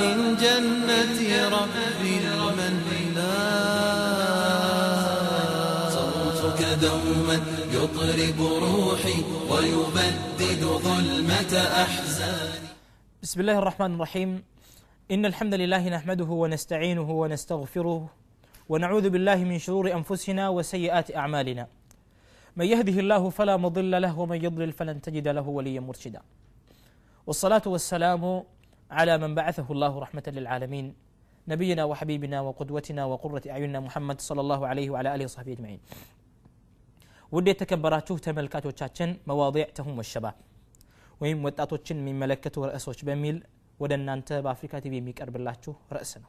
من جنة ربي المنى. صوتك دوما يطرب روحي ويبدد ظلمة أحزاني. بسم الله الرحمن الرحيم. إن الحمد لله نحمده ونستعينه ونستغفره ونعوذ بالله من شرور أنفسنا وسيئات أعمالنا. من يهده الله فلا مضل له ومن يضلل فلن تجد له وليا مرشدا. والصلاة والسلام على من بعثه الله رحمة للعالمين نبينا وحبيبنا وقدوتنا وقرة أعيننا محمد صلى الله عليه وعلى آله وصحبه أجمعين. ودي تكبراتو تملكاتو تشاتشن مواضيع تهم والشباب. ويم وتاتوتشن من ملكتو رأسوش بميل ودن أنت بأفريكا تبي ميك أرب رأسنا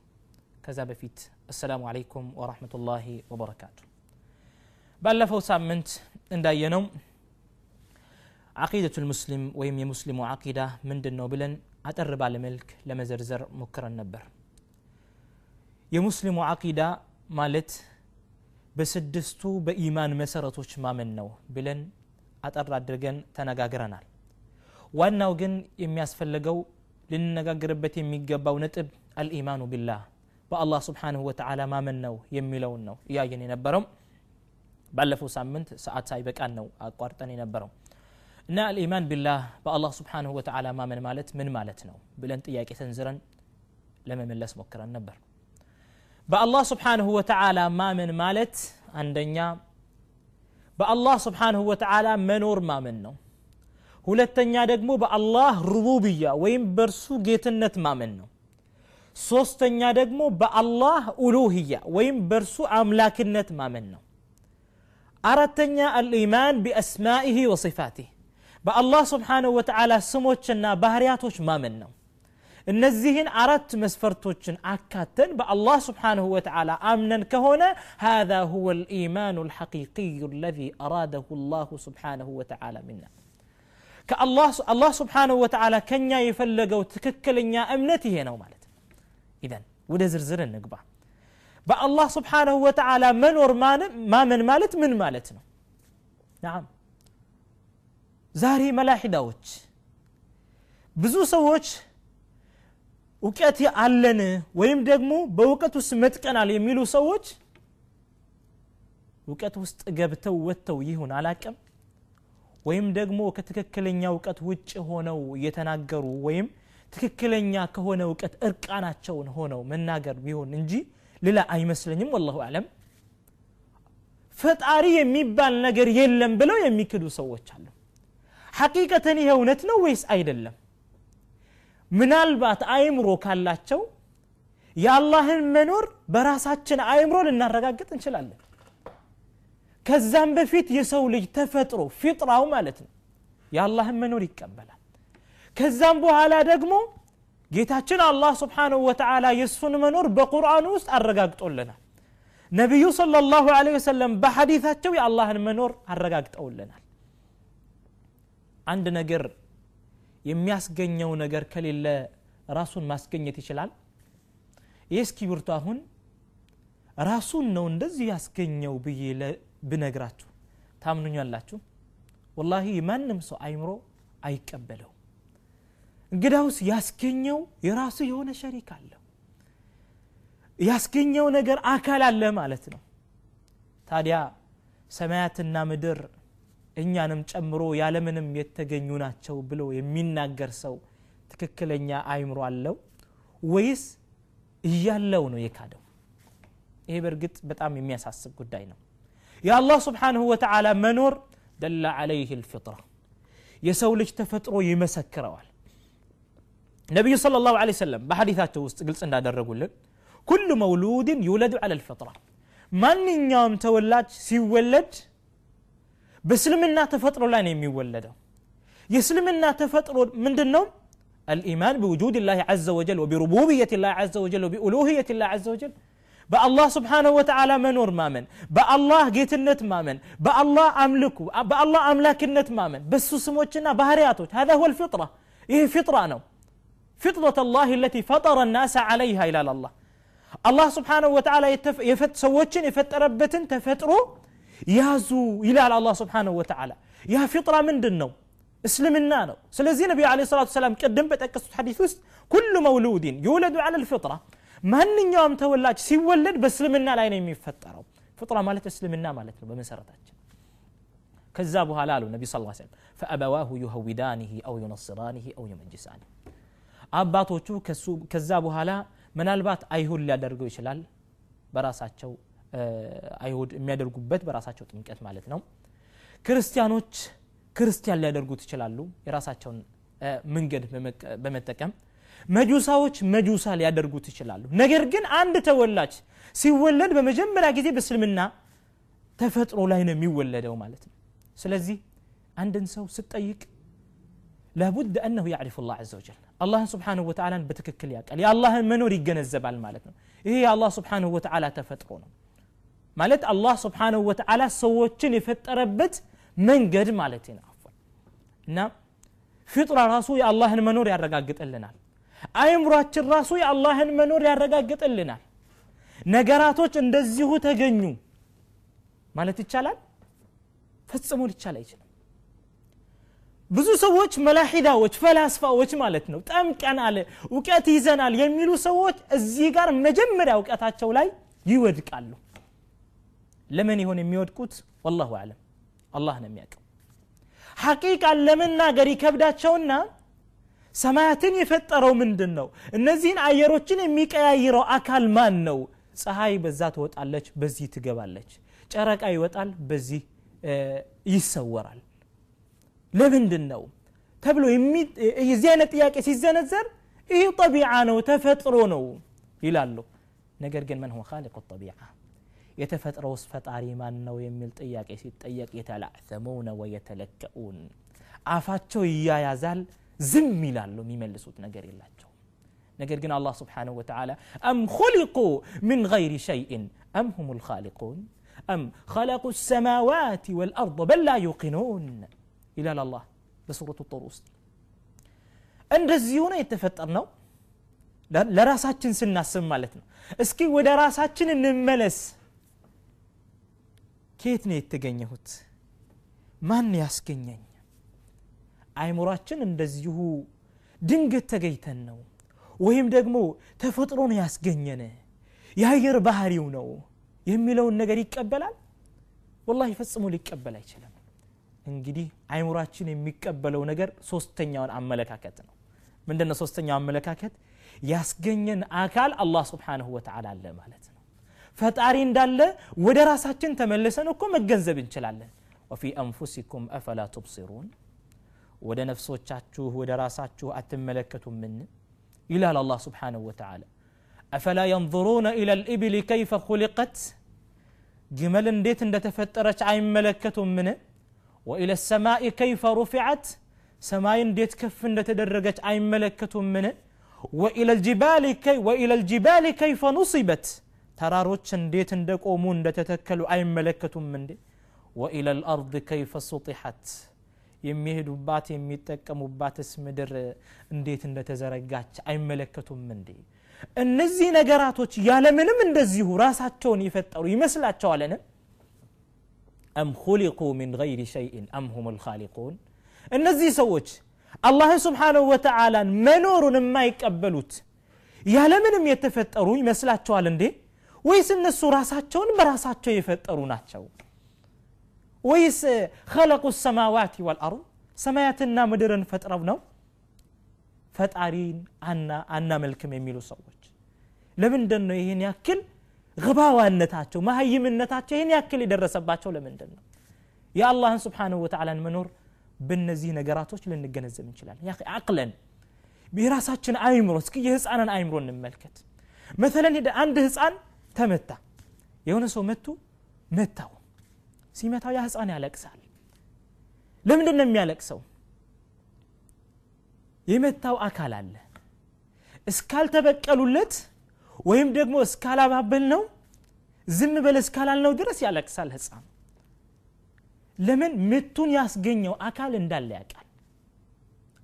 كذا بفيت السلام عليكم ورحمة الله وبركاته بل فوسام منت إن داينو አቂደቱ ልሙስሊም ወይም የሙስሊሙ አቂዳ ምንድን ነው ብለን አጠር ባለ መልክ ለመዘርዘር ሞክረን ነበር የሙስሊሙ አቂዳ ማለት በስድስቱ በኢማን መሰረቶች ማመን ነው ብለን አጠር አድርገን ተነጋግረናል ዋናው ግን የሚያስፈልገው ልንነጋግርበት የሚገባው ነጥብ አልኢማኑ ቢላህ በአላህ ስብሓንሁ ወተዓላ ማመን ነው የሚለውን ነው እያየን የነበረው ባለፈው ሳምንት ሰዓት ሳይበቃን ነው አቋርጠን የነበረው እና አልኢማን ቢላህ በአላህ ስብሓንሁ ወተዓላ ማመን ማለት ምን ማለት ነው ብለን ጥያቄ ሰንዝረን ለመመለስ ሞክረን ነበር በአላህ ስብሓንሁ ወተዓላ ማመን ማለት አንደኛ በአላህ ስብሓንሁ ወተዓላ መኖር ማመን ነው ሁለተኛ ደግሞ በአላህ ሩቡብያ ወይም በእርሱ ጌትነት ማመን ነው ሶስተኛ ደግሞ በአላህ ኡሉህያ ወይም በእርሱ አምላክነት ማመን ነው አራተኛ አልኢማን ቢአስማኢህ ወሲፋቲህ በአላህ ስብሓንሁ ወተዓላ ስሞችና ባህርያቶች ማመን ነው እነዚህን አራት መስፈርቶችን አካተን በአላህ ስብሓንሁ ወተዓላ አምነን ከሆነ هذا هو الإيمان الحقيقي الذي أراده الله سبحانه وتعالى منا ከአላህ ስብሓንሁ ወተዓላ ከኛ የፈለገው ትክክለኛ እምነት ይሄ ነው ማለት ኢዘን ወደ ዝርዝር እንግባ በአላህ ስብሓንሁ ወተዓላ መኖር ማመን ማለት ምን ማለት ነው ናም ዛሬ መላሒዳዎች ብዙ ሰዎች እውቀት አለን ወይም ደግሞ በእውቀት ውስጥ መጥቀናል የሚሉ ሰዎች እውቀት ውስጥ ገብተው ወጥተው ይሁን አላቅም? ወይም ደግሞ ከትክክለኛ እውቀት ውጭ ሆነው እየተናገሩ ወይም ትክክለኛ ከሆነ እውቀት እርቃናቸውን ሆነው መናገር ቢሆን እንጂ ሌላ አይመስለኝም። ወላሁ አለም ፈጣሪ የሚባል ነገር የለም ብለው የሚክዱ ሰዎች አሉ حقيقة تنيها ونتنا ويس أيد الله منال بات أيمرو كاللاتشو يا الله المنور براساتشن أيمرو لنا الرقاقت انشل الله كزام بفيت يسولج تفترو فطرة ومالتنا يا الله المنور يكبلا كزام بو على دقمو جيتاتشن الله سبحانه وتعالى يسفن منور بقرآن وست الرقاقت لنا نبي صلى الله عليه وسلم بحديثاتشو يا الله المنور الرقاقت لنا አንድ ነገር የሚያስገኘው ነገር ከሌለ ራሱን ማስገኘት ይችላል? ይህ እስኪብርቱ አሁን ራሱን ነው እንደዚህ ያስገኘው ብዬ ብነግራችሁ ታምኑኛላችሁ? ወላሂ ማንም ሰው አይምሮ አይቀበለው። እንግዳውስ ያስገኘው የራሱ የሆነ ሸሪክ አለው ያስገኘው ነገር አካል አለ ማለት ነው። ታዲያ ሰማያትና ምድር እኛንም ጨምሮ ያለምንም የተገኙ ናቸው ብሎ የሚናገር ሰው ትክክለኛ አይምሮ አለው ወይስ እያለው ነው የካደው ይሄ በእርግጥ በጣም የሚያሳስብ ጉዳይ ነው የአላህ ስብሓንሁ ወተዓላ መኖር ደላ አለይህ ልፍጥራ የሰው ልጅ ተፈጥሮ ይመሰክረዋል ነቢዩ صለ ላሁ ለ ሰለም በሐዲታቸው ውስጥ ግልጽ እንዳደረጉልን ኩሉ መውሉድን ይውለዱ አለ ልፍጥራ ማንኛውም ተወላጅ ሲወለድ በእስልምና ተፈጥሮ ላይ ነው የሚወለደው የእስልምና ተፈጥሮ ምንድን ነው الإيمان بوجود الله عز وجل وبربوبية الله عز وجل وبألوهية الله عز وجل በአላህ ስብሓንሁ ወተዓላ መኖር ማመን በአላህ ጌትነት ማመን በአላህ አምልኩ በአላህ አምላክነት ማመን በሱ ስሞችና ባህርያቶች هذا هو الفطرة ይህ ፊጥራ ነው فطرة الله التي فطر الناس عليها ይላል አላህ አላህ ስብሓንሁ ወተዓላ ሰዎችን የፈጠረበትን ተፈጥሮ ያዙ ይላል አላህ ስብሓንሁ ወተዓላ ያ ፊጥራ ምንድን ነው እስልምና ነው ስለዚህ ነቢዩ ለ ሰላቱ ሰላም ቅድም በጠቀሱት ሐዲስ ውስጥ ኩሉ መውሉድን የወለዱ አለ ልፍጥራ ማንኛውም ተወላጅ ሲወለድ በእስልምና ላይ ነው የሚፈጠረው ፍጥራ ማለት እስልምና ማለት ነው በመሰረታችን ከዛ በኋላ አሉ ነቢ ስ ሰለም ፈአበዋሁ ዩሀዊዳኒህ አው ዩነስራኒህ አው ዩመጅሳኒ አባቶቹ ከዛ በኋላ ምናልባት አይሁድ ሊያደርገው ይችላል በራሳቸው አይሁድ የሚያደርጉበት በራሳቸው ጥምቀት ማለት ነው። ክርስቲያኖች ክርስቲያን ሊያደርጉት ይችላሉ የራሳቸውን መንገድ በመጠቀም። መጁሳዎች መጁሳ ሊያደርጉት ይችላሉ። ነገር ግን አንድ ተወላጅ ሲወለድ በመጀመሪያ ጊዜ በእስልምና ተፈጥሮ ላይ ነው የሚወለደው ማለት ነው። ስለዚህ አንድን ሰው ስጠይቅ ላቡድ አነሁ ያዕሪፉ ላ ዘ ወጀል። አላህን ስብሓንሁ ወተላን በትክክል ያውቃል። የአላህን መኖር ይገነዘባል ማለት ነው። ይሄ የአላህ ስብሓንሁ ወተላ ተፈጥሮ ነው። ማለት አላህ ስብሓንሁ ወተዓላ ሰዎችን የፈጠረበት መንገድ ማለት ነው። እና ፊጥራ ራሱ የአላህን መኖር ያረጋግጥልናል። አይምሯችን ራሱ የአላህን መኖር ያረጋግጥልናል። ነገራቶች እንደዚሁ ተገኙ ማለት ይቻላል? ፈጽሞ ሊቻል አይችልም። ብዙ ሰዎች መላሒዳዎች ፈላስፋዎች ማለት ነው ጠምቀናል እውቀት ይዘናል የሚሉ ሰዎች እዚህ ጋር መጀመሪያ እውቀታቸው ላይ ይወድቃሉ ለምን ይሆን የሚወድቁት ወላሁ አለም አላህ ነው የሚያውቀው ሐቂቃን ለመናገር ይከብዳቸውና ሰማያትን የፈጠረው ምንድን ነው እነዚህን አየሮችን የሚቀያይረው አካል ማን ነው ፀሐይ በዛ ትወጣለች በዚህ ትገባለች ጨረቃ ይወጣል በዚህ ይሰወራል ለምንድን ነው ተብሎ የዚህ አይነት ጥያቄ ሲዘነዘር ይህ ጠቢዓ ነው ተፈጥሮ ነው ይላሉ ነገር ግን መን ሁወ ኻሊቁ ጠቢዓ የተፈጥሮውስ ፈጣሪ ማን ነው የሚል ጥያቄ ሲጠየቅ የተላዕተሙነ ወየተለከኡን አፋቸው ይያያዛል ዝም ይላሉ የሚመልሱት ነገር የላቸው ነገር ግን አላህ ስብሓንሁ ወተዓላ አም ኹሊቁ ምን ገይሪ ሸይእን አም ሁም ልኻሊቁን أم خلقوا السماوات والأرض بل لا يوقنون إلى الله بسورة الطور ውስጥ እንደዚህ ሆነ የተፈጠር ነው ለራሳችን ስናስብ ማለት ነው እስኪ ወደ ራሳችን እንመለስ ከየት ነው የተገኘሁት? ማን ያስገኘኝ? አይምሯችን እንደዚሁ ድንገት ተገኝተን ነው? ወይም ደግሞ ተፈጥሮ ነው ያስገኘን? የአየር ባህሪው ነው የሚለውን ነገር ይቀበላል? ወላሂ ፈጽሞ ሊቀበል አይችልም። እንግዲህ አይምሯችን የሚቀበለው ነገር ሶስተኛውን አመለካከት ነው። ምንድነው ሶስተኛው አመለካከት? ያስገኘን አካል አላህ ስብሓንሁ ወተዓላ አለ ማለት ነው فتاري اندال ودراساتين تملسن وكو مجنزة وفي أنفسكم أفلا تبصرون ودا نفسو تشاتشوه أتم ملكة منه إلى الله سبحانه وتعالى أفلا ينظرون إلى الإبل كيف خلقت جمل ديت اندا تفترت عين ملكة منه وإلى السماء كيف رفعت سماء ديت كف اندا تدرجت عين ملكة منه وإلى الجبال كي وإلى الجبال كيف نصبت ተራሮች እንዴት እንደቆሙ እንደተተከሉ አይመለከቱም እንዴ ወኢለ ልአርድ ከይፈ ሱጢሐት የሚሄዱባት የሚጠቀሙባትስ ምድር እንዴት እንደተዘረጋች አይመለከቱም እንዴ እነዚህ ነገራቶች ያለምንም እንደዚሁ ራሳቸውን የፈጠሩ ይመስላቸዋለን አም ሁሊቁ ሚን ገይሪ ሸይእን አም ሁም ልካሊቁን እነዚህ ሰዎች አላህ ስብሓንሁ ወተዓላን መኖሩን የማይቀበሉት ያለምንም የተፈጠሩ ይመስላቸዋል እንዴ ወይስ እነሱ ራሳቸውን በራሳቸው የፈጠሩ ናቸው ወይስ ኸለቁ ሰማዋት ወልአርድ ሰማያትና ምድርን ፈጥረው ነው ፈጣሪን አናመልክም የሚሉ ሰዎች ለምንድን ነው ይህን ያክል ግባዋነታቸው መሀይምነታቸው ይህን ያክል የደረሰባቸው ለምንድን ነው የአላህን ስብሓንሁ ወተዓላን መኖር በእነዚህ ነገራቶች ልንገነዘብ እንችላለን ያ አቅለን የራሳችን አይምሮ እስኪ የህፃንን አይምሮ እንመልከት መተለን ሄደ አንድ ህፃን ተመታ። የሆነ ሰው መቱ መታው። ሲመታው ያ ህፃን ያለቅሳል። ለምንድን ነው የሚያለቅሰው? የመታው አካል አለ። እስካልተበቀሉለት ወይም ደግሞ እስካላባበል ነው ዝም በለ እስካላልነው ድረስ ያለቅሳል ህፃን። ለምን? ምቱን ያስገኘው አካል እንዳለ ያውቃል።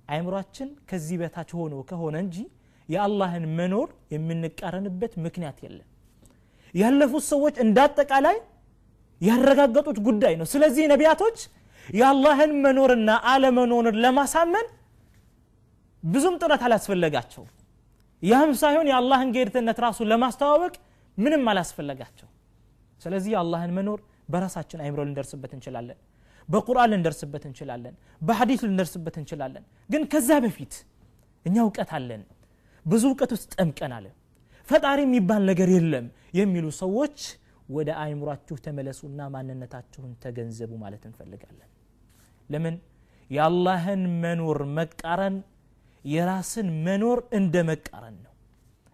አይምሯችን ከዚህ በታች ሆኖ ከሆነ እንጂ የአላህን መኖር የምንቃረንበት ምክንያት የለም ያለፉት ሰዎች እንዳጠቃላይ ያረጋገጡት ጉዳይ ነው ስለዚህ ነቢያቶች የአላህን መኖርና አለመኖርን ለማሳመን ብዙም ጥረት አላስፈለጋቸው ያም ሳይሆን የአላህን ጌትነት ራሱ ለማስተዋወቅ ምንም አላስፈለጋቸው ስለዚህ የአላህን መኖር በራሳችን አይምሮ ልንደርስበት እንችላለን በቁርአን ልንደርስበት እንችላለን በሐዲስ ልንደርስበት እንችላለን ግን ከዛ በፊት እኛ እውቀት አለን ብዙ እውቀት ውስጥ ጠምቀናል ፈጣሪ የሚባል ነገር የለም የሚሉ ሰዎች ወደ አይምሯችሁ ተመለሱና ማንነታችሁን ተገንዘቡ ማለት እንፈልጋለን ለምን የአላህን መኖር መቃረን የራስን መኖር እንደ መቃረን ነው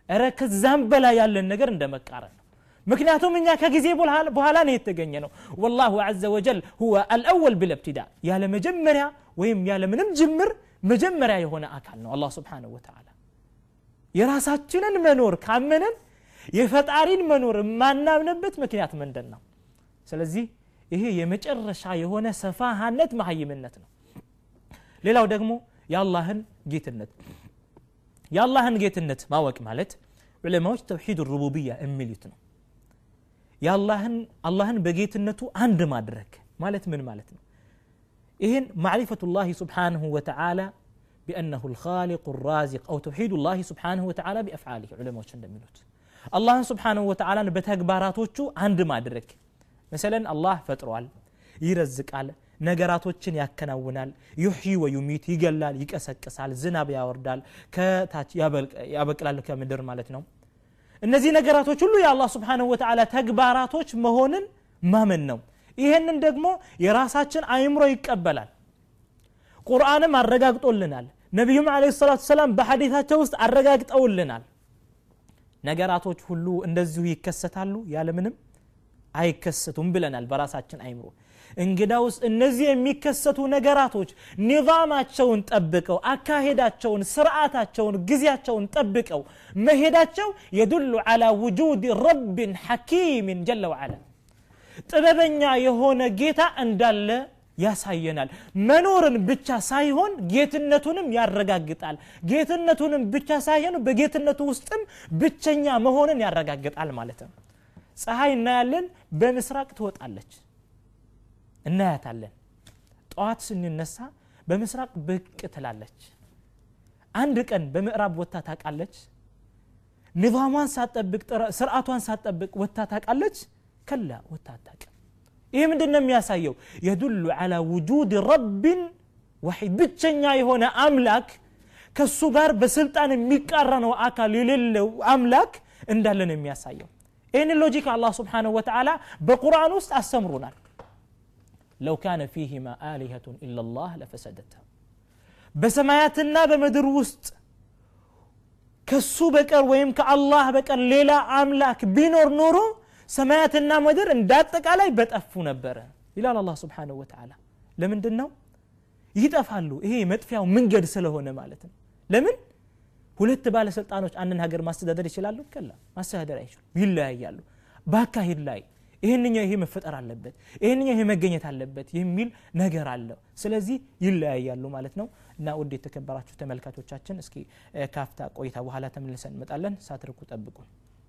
እረ ከዛም በላይ ያለን ነገር እንደ መቃረን ነው ምክንያቱም እኛ ከጊዜ በኋላ ነው የተገኘ ነው ወላሁ ዘ ወጀል ሁወ አልአወል ብልብትዳ ያለ መጀመሪያ ወይም ያለ ምንም ጅምር መጀመሪያ የሆነ አካል ነው አላህ ስብሓንሁ ወተዓላ የራሳችንን መኖር ካመንን የፈጣሪን መኖር የማናምንበት ምክንያት ምንድን ነው ስለዚህ ይሄ የመጨረሻ የሆነ ሰፋሃነት መሀይምነት ነው ሌላው ደግሞ የአላህን ጌትነት የአላህን ጌትነት ማወቅ ማለት ዑለማዎች ተውሒድ ሩቡብያ የሚሉት ነው የአላህን አላህን በጌትነቱ አንድ ማድረግ ማለት ምን ማለት ነው ይህን ማዕሪፈቱ ላህ ስብሓንሁ ወተዓላ بأنه الخالق الرازق أو توحيد الله سبحانه وتعالى بأفعاله علماء እንደሚሉት አላህን ስብሓንሁ ወተዓላን በተግባራቶቹ አንድ ማድረግ መሰለን አላህ ፈጥሯል ይረዝቃል ነገራቶችን ያከናውናል ዩሕይ ወዩሚት ይገላል ይቀሰቅሳል ዝናብ ያወርዳል ከታች ያበቅላል ከምድር ማለት ነው እነዚህ ነገራቶች ሁሉ የአላህ ስብሓንሁ ወተዓላ ተግባራቶች መሆንን ማመን ነው ይህንን ደግሞ የራሳችን አይምሮ ይቀበላል ቁርአንም አረጋግጦልናል ነቢዩም አለ ሰላቱ ሰላም በሐዲታቸው ውስጥ አረጋግጠውልናል ነገራቶች ሁሉ እንደዚሁ ይከሰታሉ ያለምንም አይከሰቱም ብለናል በራሳችን አይምሮ እንግዳውስ እነዚህ የሚከሰቱ ነገራቶች ኒዛማቸውን ጠብቀው አካሄዳቸውን ስርዓታቸውን ጊዜያቸውን ጠብቀው መሄዳቸው የዱሉ ዓላ ውጁድ ረብን ሐኪምን ጀለ ወዓላ ጥበበኛ የሆነ ጌታ እንዳለ ያሳየናል። መኖርን ብቻ ሳይሆን ጌትነቱንም ያረጋግጣል። ጌትነቱንም ብቻ ሳይሆን በጌትነቱ ውስጥም ብቸኛ መሆንን ያረጋግጣል ማለት ነው። ፀሐይ እናያለን በምስራቅ ትወጣለች። እናያታለን። ጠዋት ስንነሳ በምስራቅ ብቅ ትላለች። አንድ ቀን በምዕራብ ወጥታ ታውቃለች። ንዛሟን ሳጠብቅ ስርዓቷን ሳጠብቅ ወጥታ ታውቃለች። ከላ ወጥታ አታውቅም ይህ ምንድን ነው የሚያሳየው የዱሉ ዓላ ውጁድ ረብን ዋሒድ ብቸኛ የሆነ አምላክ ከሱ ጋር በስልጣን የሚቃረነው አካል የሌለው አምላክ እንዳለ ነው የሚያሳየው ይህን ሎጂክ አላህ ስብሓንሁ ወተዓላ በቁርአን ውስጥ አስተምሩናል ለው ካነ ፊህማ አሊሀቱን ኢላላህ ለፈሰደታ በሰማያትና በምድር ውስጥ ከሱ በቀር ወይም ከአላህ በቀር ሌላ አምላክ ቢኖር ኖሮ ሰማያትና ምድር እንዳጠቃላይ በጠፉ ነበረ ይላል አላህ ስብሓንሁ ወተዓላ። ለምንድን ነው ይጠፋሉ። ይሄ መጥፊያው መንገድ ስለሆነ ማለት ነው። ለምን? ሁለት ባለስልጣኖች አንድን ሀገር ማስተዳደር ይችላሉ? ከላ ማስተዳደር አይችሉም። ይለያያሉ። በአካሄድ ላይ ይህንኛው ይሄ መፈጠር አለበት ይህንኛው ይሄ መገኘት አለበት የሚል ነገር አለው። ስለዚህ ይለያያሉ ማለት ነው። እና ውድ የተከበራችሁ ተመልካቾቻችን እስኪ ካፍታ ቆይታ በኋላ ተመልሰን እንመጣለን። ሳትርኩ ጠብቁን